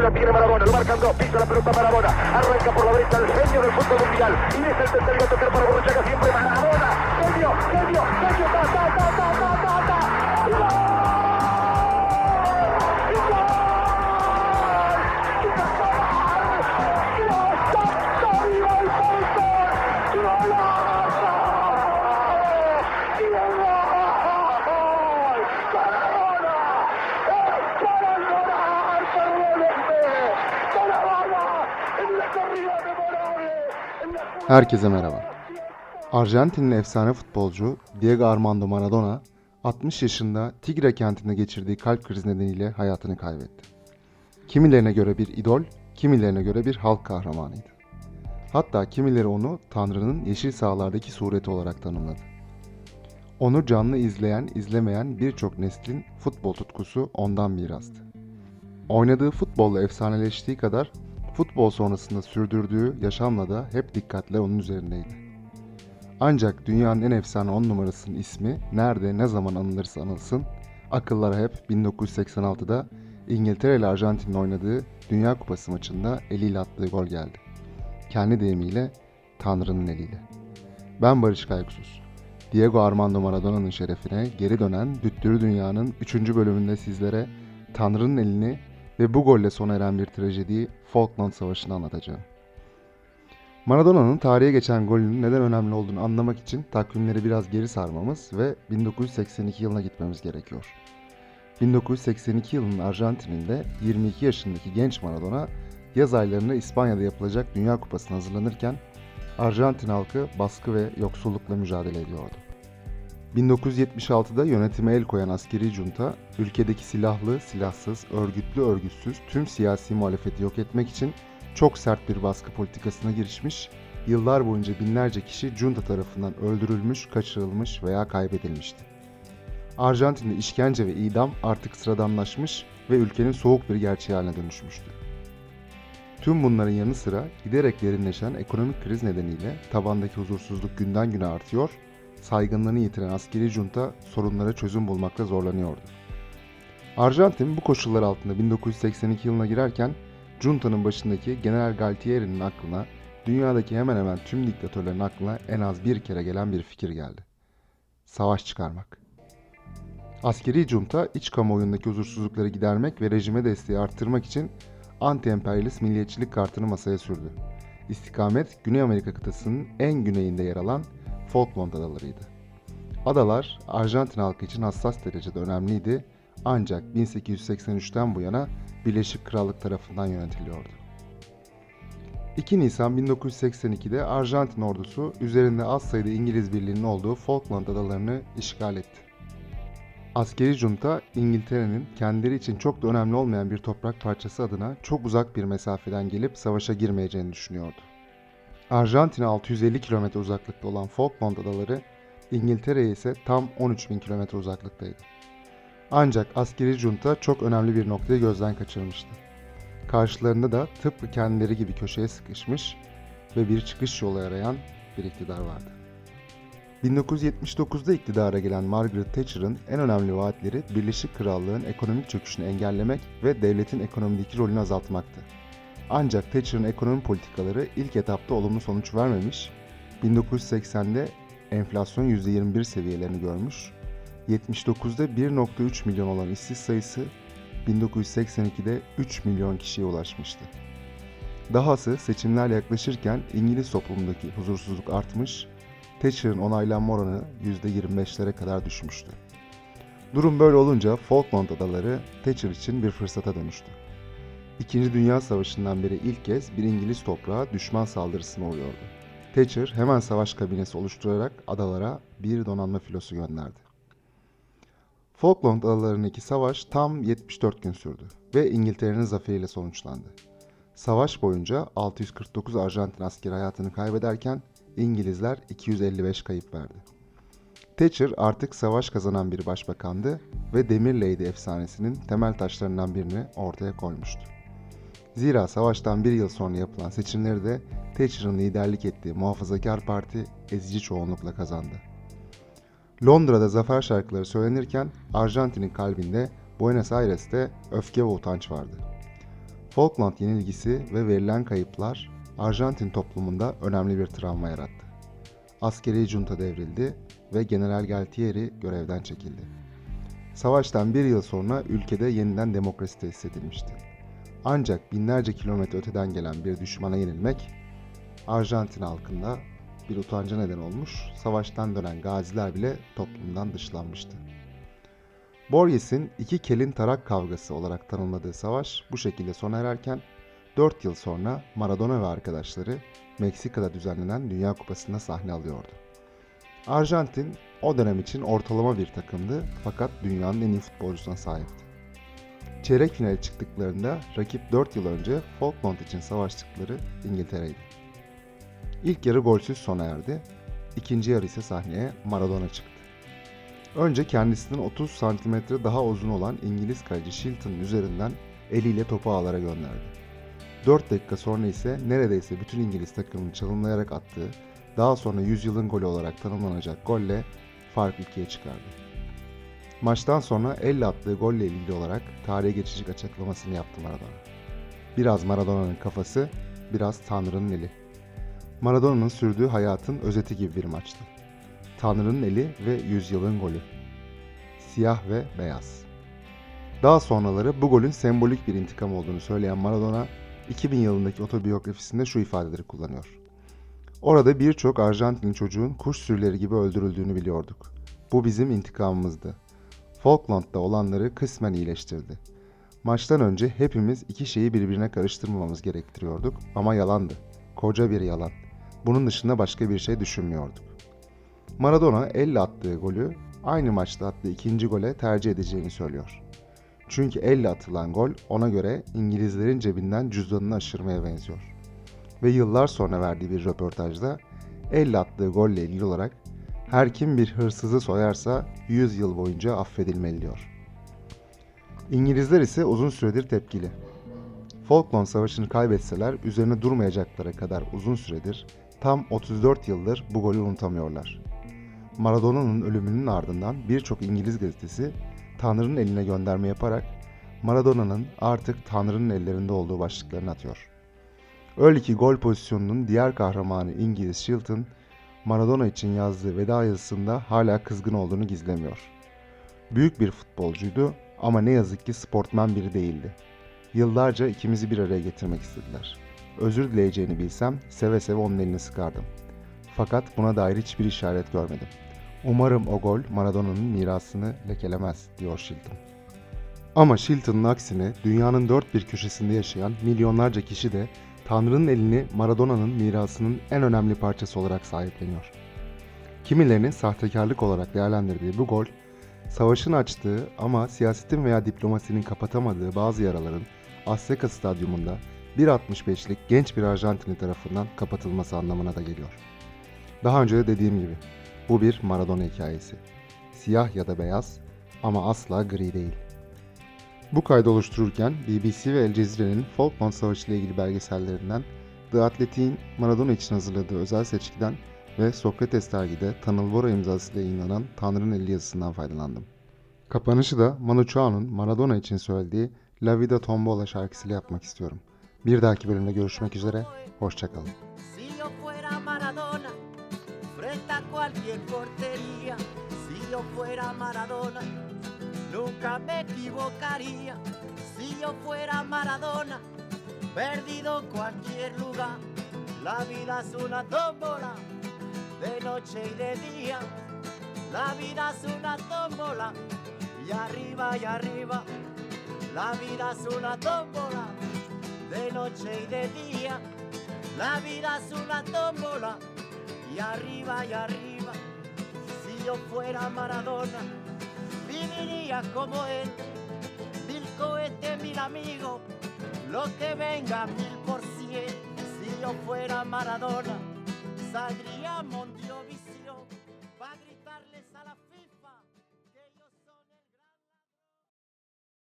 La tiene Marabona, lo marcan dos, pisa la pelota Marabona. Arranca por la derecha el genio del fútbol mundial. Y es el tercero a tocar para Borruchaga siempre Marabona. Genio, genio, genio, ta, ta, ta, ta, ta, Herkese merhaba. Arjantinli efsane futbolcu Diego Armando Maradona 60 yaşında Tigre kentinde geçirdiği kalp krizi nedeniyle hayatını kaybetti. Kimilerine göre bir idol, kimilerine göre bir halk kahramanıydı. Hatta kimileri onu Tanrı'nın yeşil sahalardaki sureti olarak tanımladı. Onu canlı izleyen, izlemeyen birçok neslin futbol tutkusu ondan mirastı. Oynadığı futbolla efsaneleştiği kadar futbol sonrasında sürdürdüğü yaşamla da hep dikkatle onun üzerindeydi. Ancak dünyanın en efsane 10 numarasının ismi nerede ne zaman anılırsa anılsın akıllara hep 1986'da İngiltere ile Arjantin'in oynadığı Dünya Kupası maçında eliyle attığı gol geldi. Kendi deyimiyle Tanrı'nın eliyle. Ben Barış Kaygusuz. Diego Armando Maradona'nın şerefine geri dönen Düttürü Dünya'nın 3. bölümünde sizlere Tanrı'nın elini ve bu golle sona eren bir trajediyi Falkland Savaşı'nı anlatacağım. Maradona'nın tarihe geçen golünün neden önemli olduğunu anlamak için takvimleri biraz geri sarmamız ve 1982 yılına gitmemiz gerekiyor. 1982 yılının Arjantin'inde 22 yaşındaki genç Maradona yaz aylarında İspanya'da yapılacak Dünya Kupası'na hazırlanırken Arjantin halkı baskı ve yoksullukla mücadele ediyordu. 1976'da yönetime el koyan askeri junta, ülkedeki silahlı, silahsız, örgütlü, örgütsüz tüm siyasi muhalefeti yok etmek için çok sert bir baskı politikasına girişmiş, yıllar boyunca binlerce kişi junta tarafından öldürülmüş, kaçırılmış veya kaybedilmişti. Arjantin'de işkence ve idam artık sıradanlaşmış ve ülkenin soğuk bir gerçeği haline dönüşmüştü. Tüm bunların yanı sıra giderek derinleşen ekonomik kriz nedeniyle tabandaki huzursuzluk günden güne artıyor saygınlığını yitiren askeri junta sorunlara çözüm bulmakta zorlanıyordu. Arjantin bu koşullar altında 1982 yılına girerken junta'nın başındaki General Galtieri'nin aklına dünyadaki hemen hemen tüm diktatörlerin aklına en az bir kere gelen bir fikir geldi. Savaş çıkarmak. Askeri junta iç kamuoyundaki huzursuzlukları gidermek ve rejime desteği arttırmak için anti-emperyalist milliyetçilik kartını masaya sürdü. İstikamet Güney Amerika kıtasının en güneyinde yer alan Falkland Adalarıydı. Adalar Arjantin halkı için hassas derecede önemliydi ancak 1883'ten bu yana Birleşik Krallık tarafından yönetiliyordu. 2 Nisan 1982'de Arjantin ordusu üzerinde az sayıda İngiliz birliğinin olduğu Falkland Adalarını işgal etti. Askeri junta İngiltere'nin kendileri için çok da önemli olmayan bir toprak parçası adına çok uzak bir mesafeden gelip savaşa girmeyeceğini düşünüyordu. Arjantin'e 650 kilometre uzaklıkta olan Falkland Adaları, İngiltere'ye ise tam 13 bin kilometre uzaklıktaydı. Ancak askeri junta çok önemli bir noktayı gözden kaçırmıştı. Karşılarında da tıpkı kendileri gibi köşeye sıkışmış ve bir çıkış yolu arayan bir iktidar vardı. 1979'da iktidara gelen Margaret Thatcher'ın en önemli vaatleri Birleşik Krallığın ekonomik çöküşünü engellemek ve devletin ekonomideki rolünü azaltmaktı. Ancak Thatcher'ın ekonomi politikaları ilk etapta olumlu sonuç vermemiş, 1980'de enflasyon %21 seviyelerini görmüş, 79'da 1.3 milyon olan işsiz sayısı 1982'de 3 milyon kişiye ulaşmıştı. Dahası seçimler yaklaşırken İngiliz toplumundaki huzursuzluk artmış, Thatcher'ın onaylanma oranı %25'lere kadar düşmüştü. Durum böyle olunca Falkland Adaları Thatcher için bir fırsata dönüştü. İkinci Dünya Savaşı'ndan beri ilk kez bir İngiliz toprağı düşman saldırısına uğruyordu. Thatcher hemen savaş kabinesi oluşturarak adalara bir donanma filosu gönderdi. Falkland Adaları'ndaki savaş tam 74 gün sürdü ve İngiltere'nin zaferiyle sonuçlandı. Savaş boyunca 649 Arjantin askeri hayatını kaybederken İngilizler 255 kayıp verdi. Thatcher artık savaş kazanan bir başbakandı ve Demir Lady efsanesinin temel taşlarından birini ortaya koymuştu. Zira savaştan bir yıl sonra yapılan seçimleri de Thatcher'ın liderlik ettiği Muhafazakar Parti ezici çoğunlukla kazandı. Londra'da zafer şarkıları söylenirken Arjantin'in kalbinde Buenos Aires'te öfke ve utanç vardı. Falkland yenilgisi ve verilen kayıplar Arjantin toplumunda önemli bir travma yarattı. Askeri junta devrildi ve General Galtieri görevden çekildi. Savaştan bir yıl sonra ülkede yeniden demokrasi tesis edilmişti. Ancak binlerce kilometre öteden gelen bir düşmana yenilmek Arjantin halkında bir utanca neden olmuş, savaştan dönen gaziler bile toplumdan dışlanmıştı. Borges'in iki kelin tarak kavgası olarak tanımladığı savaş bu şekilde sona ererken 4 yıl sonra Maradona ve arkadaşları Meksika'da düzenlenen Dünya Kupası'nda sahne alıyordu. Arjantin o dönem için ortalama bir takımdı fakat dünyanın en iyi futbolcusuna sahipti. Çeyrek finale çıktıklarında rakip 4 yıl önce Falkland için savaştıkları İngiltere'ydi. İlk yarı golsüz sona erdi. İkinci yarı ise sahneye Maradona çıktı. Önce kendisinden 30 santimetre daha uzun olan İngiliz kaleci Shilton üzerinden eliyle topu ağlara gönderdi. 4 dakika sonra ise neredeyse bütün İngiliz takımını çalımlayarak attığı, daha sonra yüzyılın golü olarak tanımlanacak golle fark ikiye çıkardı. Maçtan sonra elle attığı golle ilgili olarak tarihe geçecek açıklamasını yaptı Maradona. Biraz Maradona'nın kafası, biraz Tanrı'nın eli. Maradona'nın sürdüğü hayatın özeti gibi bir maçtı. Tanrı'nın eli ve yüzyılın golü. Siyah ve beyaz. Daha sonraları bu golün sembolik bir intikam olduğunu söyleyen Maradona, 2000 yılındaki otobiyografisinde şu ifadeleri kullanıyor. Orada birçok Arjantin çocuğun kuş sürüleri gibi öldürüldüğünü biliyorduk. Bu bizim intikamımızdı. Falkland'da olanları kısmen iyileştirdi. Maçtan önce hepimiz iki şeyi birbirine karıştırmamamız gerektiriyorduk ama yalandı. Koca bir yalan. Bunun dışında başka bir şey düşünmüyorduk. Maradona elle attığı golü aynı maçta attığı ikinci gole tercih edeceğini söylüyor. Çünkü elle atılan gol ona göre İngilizlerin cebinden cüzdanını aşırmaya benziyor. Ve yıllar sonra verdiği bir röportajda elle attığı golle ilgili olarak her kim bir hırsızı soyarsa 100 yıl boyunca affedilmeli diyor. İngilizler ise uzun süredir tepkili. Falkland Savaşı'nı kaybetseler üzerine durmayacaklara kadar uzun süredir tam 34 yıldır bu golü unutamıyorlar. Maradona'nın ölümünün ardından birçok İngiliz gazetesi Tanrı'nın eline gönderme yaparak Maradona'nın artık Tanrı'nın ellerinde olduğu başlıklarını atıyor. Öyle ki gol pozisyonunun diğer kahramanı İngiliz Shilton, Maradona için yazdığı veda yazısında hala kızgın olduğunu gizlemiyor. Büyük bir futbolcuydu ama ne yazık ki sportmen biri değildi. Yıllarca ikimizi bir araya getirmek istediler. Özür dileyeceğini bilsem seve seve onun elini sıkardım. Fakat buna dair hiçbir işaret görmedim. Umarım o gol Maradona'nın mirasını lekelemez, diyor Shilton. Ama Shilton'ın aksine dünyanın dört bir köşesinde yaşayan milyonlarca kişi de Tanrı'nın elini Maradona'nın mirasının en önemli parçası olarak sahipleniyor. Kimilerinin sahtekarlık olarak değerlendirdiği bu gol, savaşın açtığı ama siyasetin veya diplomasinin kapatamadığı bazı yaraların Azteca Stadyumunda 1.65'lik genç bir Arjantinli tarafından kapatılması anlamına da geliyor. Daha önce de dediğim gibi bu bir Maradona hikayesi. Siyah ya da beyaz ama asla gri değil. Bu kaydı oluştururken BBC ve El Cezire'nin Falkland Savaşı ile ilgili belgesellerinden The Athletic'in Maradona için hazırladığı özel seçkiden ve Sokrates dergide Tanıl Bora imzasıyla yayınlanan Tanrı'nın Eli yazısından faydalandım. Kapanışı da Manu Chao'nun Maradona için söylediği La Vida Tombola şarkısıyla yapmak istiyorum. Bir dahaki bölümde görüşmek üzere, hoşçakalın. Si yo fuera Maradona, nunca me equivocaría. Si yo fuera Maradona, perdido en cualquier lugar, la vida es una tómbola, de noche y de día. La vida es una tómbola, y arriba y arriba. La vida es una tómbola, de noche y de día. La vida es una tómbola y arriba y arriba. Si yo fuera Maradona, viviría como él. Mil cohetes, mil amigos, lo que venga mil por cien. Si yo fuera Maradona, saldría Mondiovisión.